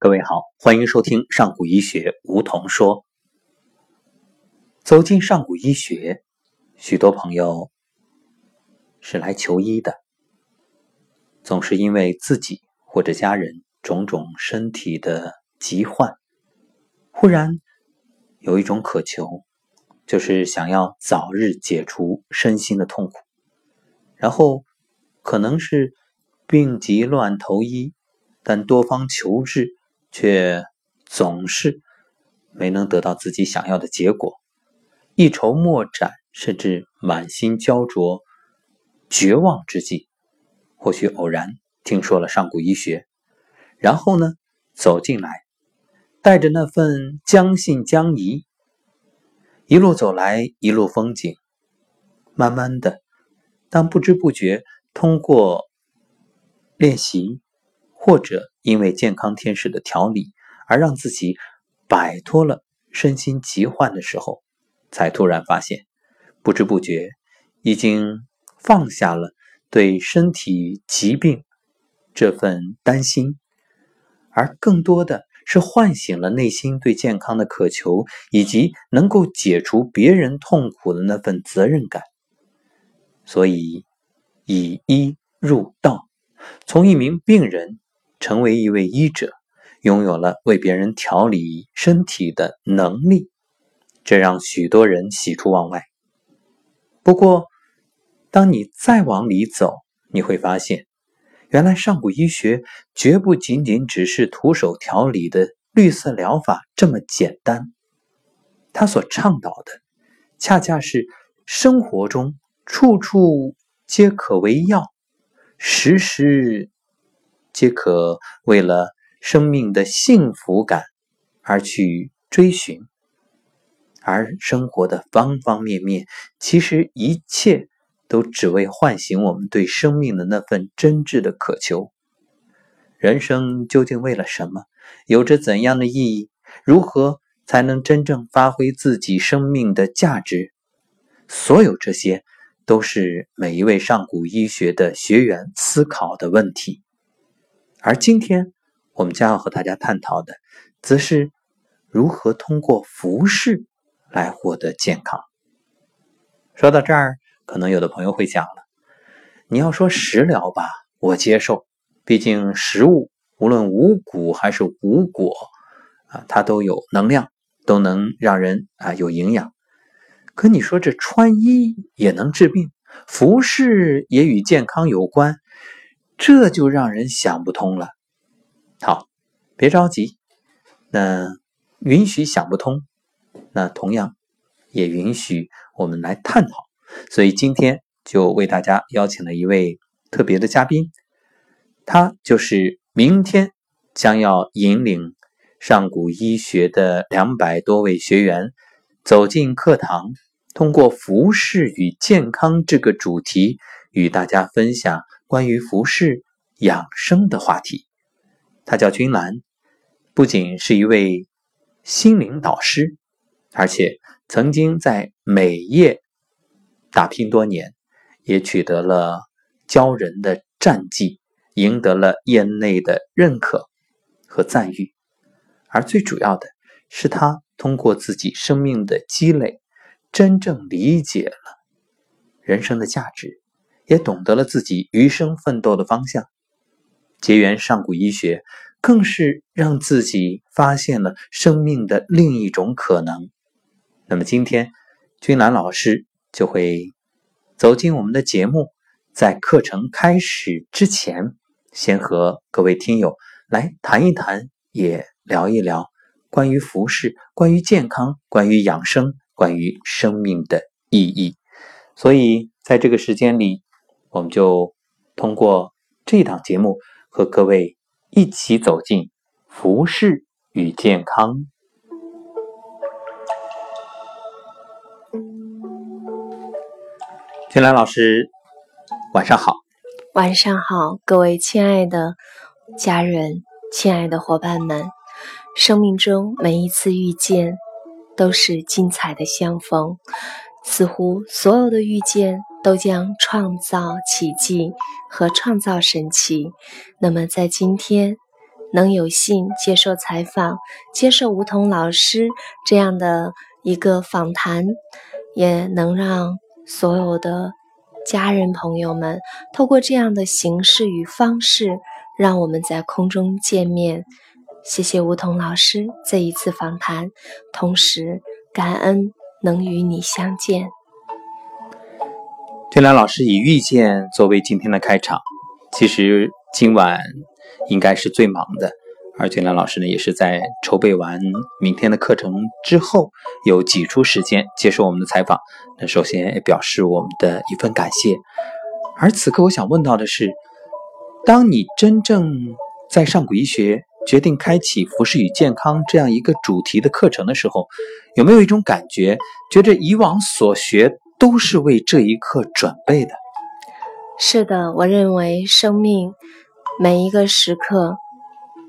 各位好，欢迎收听上古医学梧桐说。走进上古医学，许多朋友是来求医的，总是因为自己或者家人种种身体的疾患，忽然有一种渴求，就是想要早日解除身心的痛苦，然后可能是病急乱投医，但多方求治。却总是没能得到自己想要的结果，一筹莫展，甚至满心焦灼、绝望之际，或许偶然听说了上古医学，然后呢，走进来，带着那份将信将疑，一路走来，一路风景，慢慢的，当不知不觉通过练习。或者因为健康天使的调理而让自己摆脱了身心疾患的时候，才突然发现，不知不觉已经放下了对身体疾病这份担心，而更多的是唤醒了内心对健康的渴求，以及能够解除别人痛苦的那份责任感。所以，以医入道，从一名病人。成为一位医者，拥有了为别人调理身体的能力，这让许多人喜出望外。不过，当你再往里走，你会发现，原来上古医学绝不仅仅只是徒手调理的绿色疗法这么简单。他所倡导的，恰恰是生活中处处皆可为药，时时。皆可为了生命的幸福感而去追寻，而生活的方方面面，其实一切都只为唤醒我们对生命的那份真挚的渴求。人生究竟为了什么？有着怎样的意义？如何才能真正发挥自己生命的价值？所有这些，都是每一位上古医学的学员思考的问题。而今天，我们将要和大家探讨的，则是如何通过服饰来获得健康。说到这儿，可能有的朋友会讲了：“你要说食疗吧，我接受，毕竟食物无论无谷还是无果啊，它都有能量，都能让人啊有营养。可你说这穿衣也能治病，服饰也与健康有关。”这就让人想不通了。好，别着急，那允许想不通，那同样也允许我们来探讨。所以今天就为大家邀请了一位特别的嘉宾，他就是明天将要引领上古医学的两百多位学员走进课堂，通过服饰与健康这个主题与大家分享。关于服饰养生的话题，他叫君兰，不仅是一位心灵导师，而且曾经在美业打拼多年，也取得了骄人的战绩，赢得了业内的认可和赞誉。而最主要的是，他通过自己生命的积累，真正理解了人生的价值。也懂得了自己余生奋斗的方向，结缘上古医学，更是让自己发现了生命的另一种可能。那么今天，君兰老师就会走进我们的节目，在课程开始之前，先和各位听友来谈一谈，也聊一聊关于服饰、关于健康、关于养生、关于生命的意义。所以在这个时间里。我们就通过这档节目和各位一起走进服饰与健康。君兰老师，晚上好。晚上好，各位亲爱的家人、亲爱的伙伴们。生命中每一次遇见都是精彩的相逢，似乎所有的遇见。都将创造奇迹和创造神奇。那么，在今天，能有幸接受采访，接受梧桐老师这样的一个访谈，也能让所有的家人朋友们透过这样的形式与方式，让我们在空中见面。谢谢梧桐老师这一次访谈，同时感恩能与你相见。俊兰老师以遇见作为今天的开场，其实今晚应该是最忙的，而俊兰老师呢，也是在筹备完明天的课程之后，有挤出时间接受我们的采访。那首先也表示我们的一份感谢。而此刻我想问到的是，当你真正在上古医学决定开启服饰与健康这样一个主题的课程的时候，有没有一种感觉，觉着以往所学？都是为这一刻准备的。是的，我认为生命每一个时刻，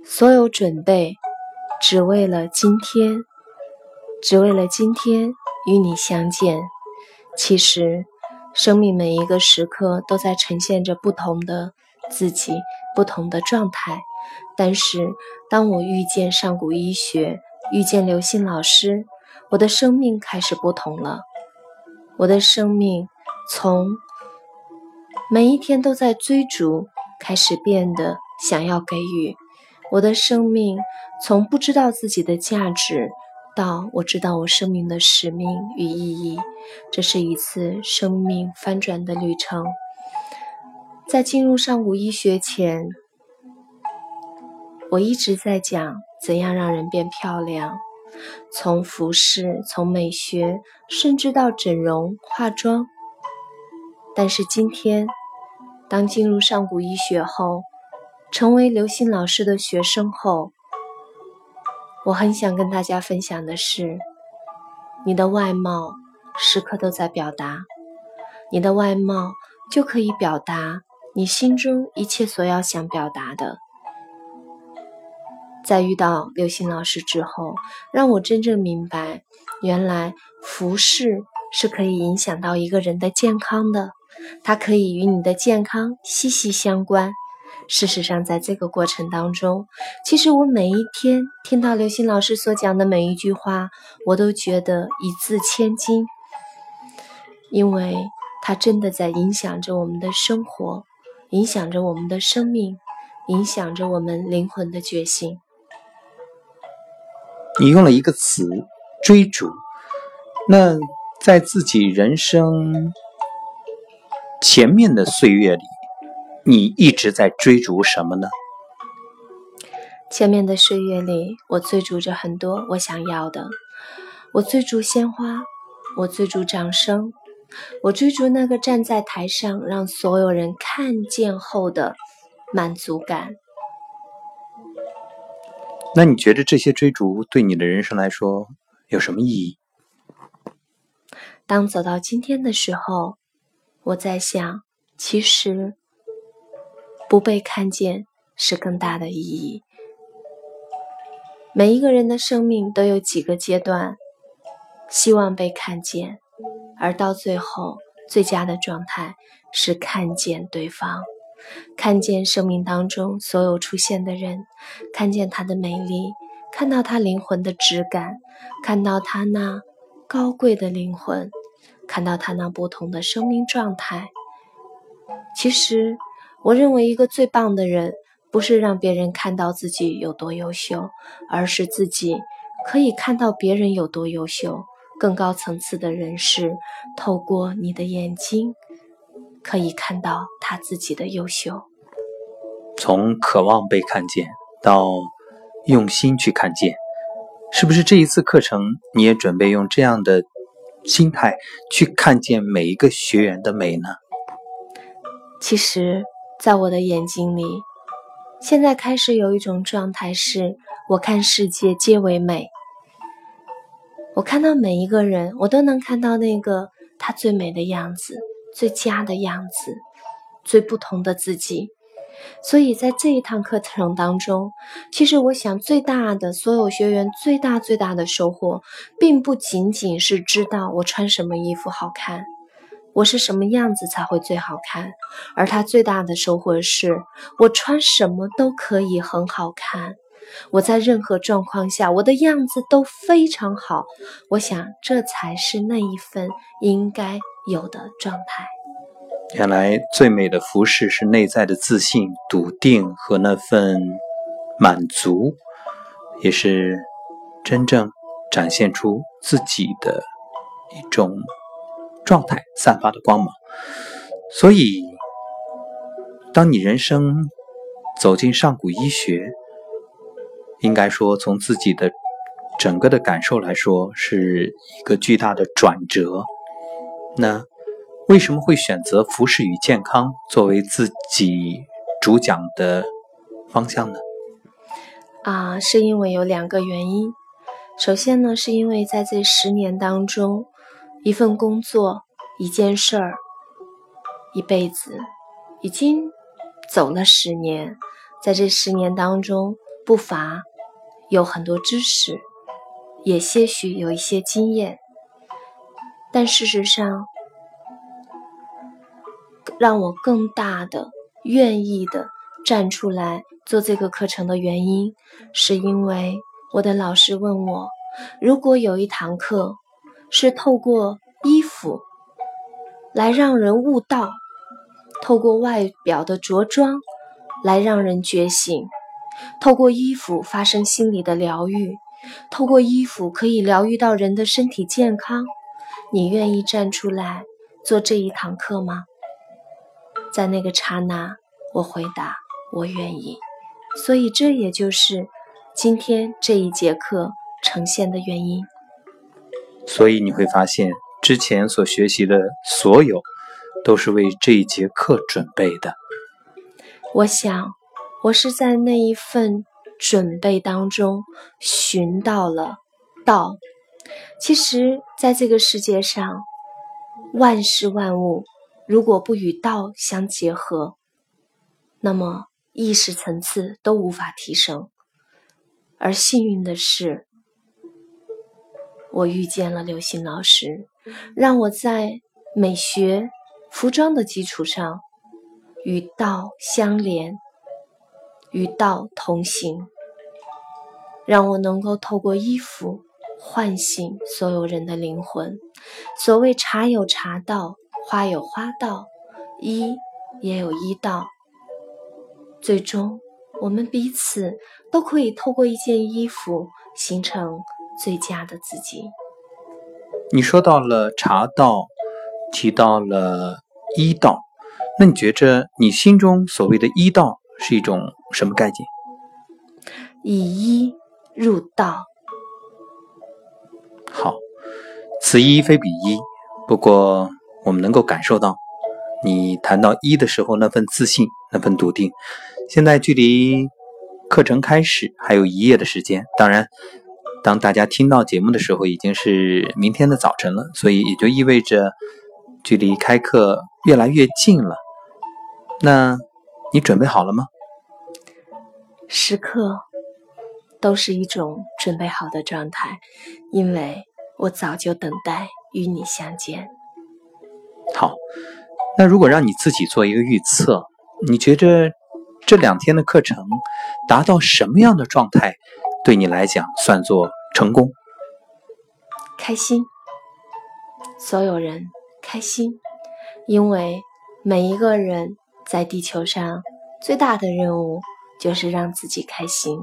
所有准备，只为了今天，只为了今天与你相见。其实，生命每一个时刻都在呈现着不同的自己，不同的状态。但是，当我遇见上古医学，遇见刘星老师，我的生命开始不同了。我的生命从每一天都在追逐，开始变得想要给予。我的生命从不知道自己的价值，到我知道我生命的使命与意义。这是一次生命翻转的旅程。在进入上古医学前，我一直在讲怎样让人变漂亮。从服饰，从美学，甚至到整容、化妆。但是今天，当进入上古医学后，成为刘星老师的学生后，我很想跟大家分享的是：你的外貌时刻都在表达，你的外貌就可以表达你心中一切所要想表达的。在遇到刘星老师之后，让我真正明白，原来服饰是可以影响到一个人的健康的，它可以与你的健康息息相关。事实上，在这个过程当中，其实我每一天听到刘星老师所讲的每一句话，我都觉得一字千金，因为它真的在影响着我们的生活，影响着我们的生命，影响着我们灵魂的觉醒。你用了一个词“追逐”，那在自己人生前面的岁月里，你一直在追逐什么呢？前面的岁月里，我追逐着很多我想要的，我追逐鲜花，我追逐掌声，我追逐那个站在台上让所有人看见后的满足感。那你觉得这些追逐对你的人生来说有什么意义？当走到今天的时候，我在想，其实不被看见是更大的意义。每一个人的生命都有几个阶段，希望被看见，而到最后，最佳的状态是看见对方。看见生命当中所有出现的人，看见他的美丽，看到他灵魂的质感，看到他那高贵的灵魂，看到他那不同的生命状态。其实，我认为一个最棒的人，不是让别人看到自己有多优秀，而是自己可以看到别人有多优秀。更高层次的人是透过你的眼睛。可以看到他自己的优秀，从渴望被看见到用心去看见，是不是这一次课程你也准备用这样的心态去看见每一个学员的美呢？其实，在我的眼睛里，现在开始有一种状态，是我看世界皆为美。我看到每一个人，我都能看到那个他最美的样子。最佳的样子，最不同的自己。所以在这一堂课程当中，其实我想最大的所有学员最大最大的收获，并不仅仅是知道我穿什么衣服好看，我是什么样子才会最好看，而他最大的收获是我穿什么都可以很好看。我在任何状况下，我的样子都非常好。我想，这才是那一份应该有的状态。原来，最美的服饰是内在的自信、笃定和那份满足，也是真正展现出自己的一种状态，散发的光芒。所以，当你人生走进上古医学。应该说，从自己的整个的感受来说，是一个巨大的转折。那为什么会选择服饰与健康作为自己主讲的方向呢？啊，是因为有两个原因。首先呢，是因为在这十年当中，一份工作、一件事儿、一辈子，已经走了十年，在这十年当中，不乏。有很多知识，也些许有一些经验，但事实上，让我更大的愿意的站出来做这个课程的原因，是因为我的老师问我，如果有一堂课是透过衣服来让人悟道，透过外表的着装来让人觉醒。透过衣服发生心理的疗愈，透过衣服可以疗愈到人的身体健康。你愿意站出来做这一堂课吗？在那个刹那，我回答：我愿意。所以这也就是今天这一节课呈现的原因。所以你会发现，之前所学习的所有，都是为这一节课准备的。我想。我是在那一份准备当中寻到了道。其实，在这个世界上，万事万物如果不与道相结合，那么意识层次都无法提升。而幸运的是，我遇见了刘星老师，让我在美学、服装的基础上与道相连。与道同行，让我能够透过衣服唤醒所有人的灵魂。所谓茶有茶道，花有花道，衣也有衣道。最终，我们彼此都可以透过一件衣服，形成最佳的自己。你说到了茶道，提到了医道，那你觉着你心中所谓的医道？是一种什么概念？以医入道。好，此一非彼一。不过，我们能够感受到，你谈到一的时候那份自信，那份笃定。现在距离课程开始还有一夜的时间。当然，当大家听到节目的时候，已经是明天的早晨了，所以也就意味着距离开课越来越近了。那。你准备好了吗？时刻都是一种准备好的状态，因为我早就等待与你相见。好，那如果让你自己做一个预测，你觉着这两天的课程达到什么样的状态，对你来讲算作成功？开心，所有人开心，因为每一个人。在地球上，最大的任务就是让自己开心。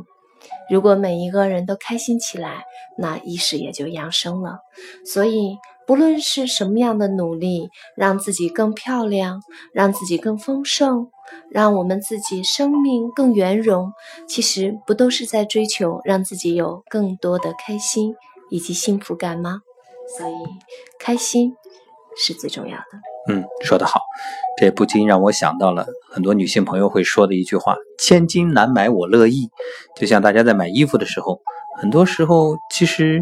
如果每一个人都开心起来，那意识也就扬升了。所以，不论是什么样的努力，让自己更漂亮，让自己更丰盛，让我们自己生命更圆融，其实不都是在追求让自己有更多的开心以及幸福感吗？所以，开心是最重要的。嗯，说得好。这不禁让我想到了很多女性朋友会说的一句话：“千金难买我乐意。”就像大家在买衣服的时候，很多时候其实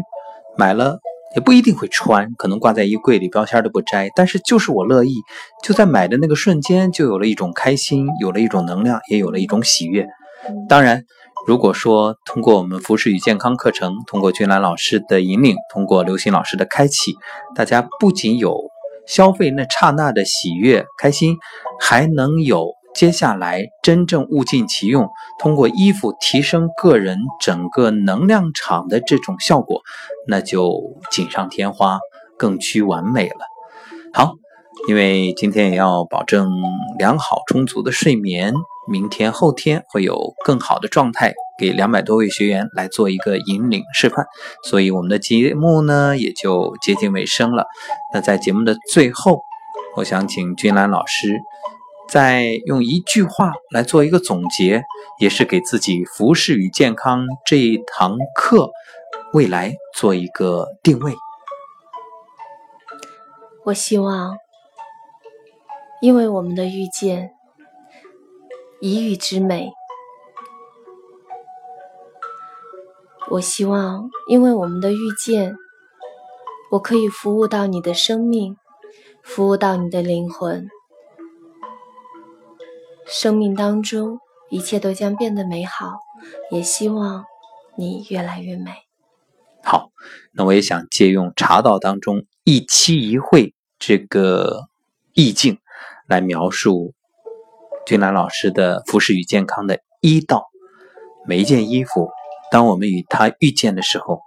买了也不一定会穿，可能挂在衣柜里标签都不摘。但是就是我乐意，就在买的那个瞬间，就有了一种开心，有了一种能量，也有了一种喜悦。当然，如果说通过我们服饰与健康课程，通过君兰老师的引领，通过刘星老师的开启，大家不仅有消费那刹那的喜悦、开心，还能有接下来真正物尽其用，通过衣服提升个人整个能量场的这种效果，那就锦上添花，更趋完美了。好，因为今天也要保证良好充足的睡眠，明天后天会有更好的状态。给两百多位学员来做一个引领示范，所以我们的节目呢也就接近尾声了。那在节目的最后，我想请君兰老师再用一句话来做一个总结，也是给自己服饰与健康这一堂课未来做一个定位。我希望，因为我们的遇见，一遇之美。我希望，因为我们的遇见，我可以服务到你的生命，服务到你的灵魂。生命当中，一切都将变得美好。也希望你越来越美。好，那我也想借用茶道当中一期一会这个意境，来描述君兰老师的服饰与健康的一道。每一件衣服。当我们与它遇见的时候，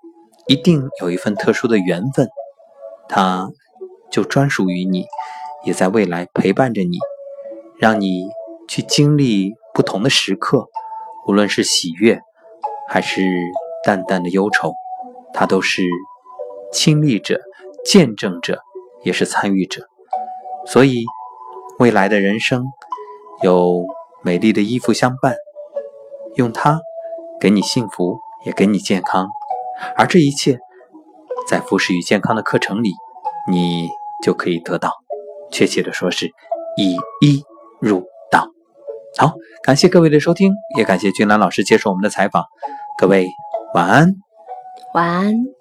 一定有一份特殊的缘分，他就专属于你，也在未来陪伴着你，让你去经历不同的时刻，无论是喜悦还是淡淡的忧愁，他都是亲历者、见证者，也是参与者。所以，未来的人生有美丽的衣服相伴，用它。给你幸福，也给你健康，而这一切，在服饰与健康的课程里，你就可以得到。确切的说，是以一入道。好，感谢各位的收听，也感谢君兰老师接受我们的采访。各位晚安，晚安。